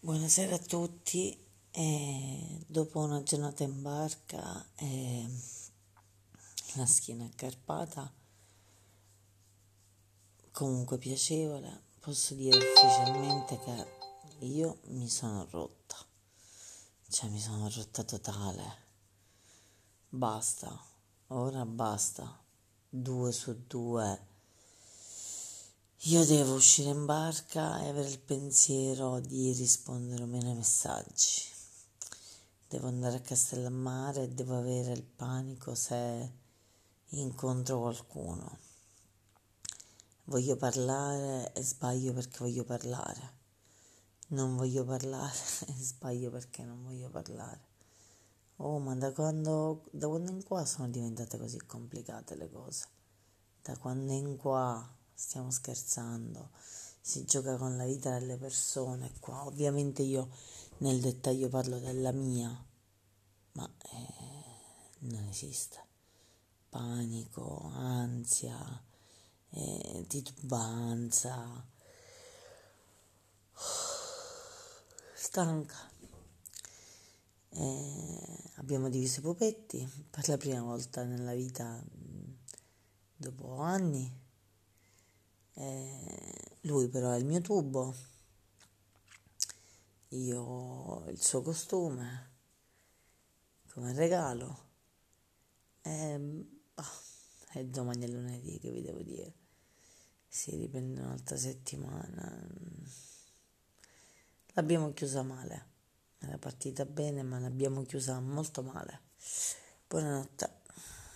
Buonasera a tutti. Eh, dopo una giornata in barca e la schiena accarpata, comunque piacevole, posso dire ufficialmente che io mi sono rotta. Cioè mi sono rotta totale. Basta, ora basta. Due su due io devo uscire in barca e avere il pensiero di rispondere meno ai messaggi. Devo andare a Castellammare e devo avere il panico se incontro qualcuno. Voglio parlare e sbaglio perché voglio parlare. Non voglio parlare e sbaglio perché non voglio parlare. Oh, ma da quando, da quando in qua sono diventate così complicate le cose? Da quando in qua stiamo scherzando, si gioca con la vita delle persone qua. Ovviamente io nel dettaglio parlo della mia, ma eh, non esiste. Panico, ansia, eh, titubanza, stanca. Eh, abbiamo diviso i pupetti per la prima volta nella vita dopo anni eh, lui però ha il mio tubo, io il suo costume come regalo. E, oh, e domani è lunedì che vi devo dire. Si riprende un'altra settimana. L'abbiamo chiusa male. Era partita bene, ma l'abbiamo chiusa molto male. Buonanotte.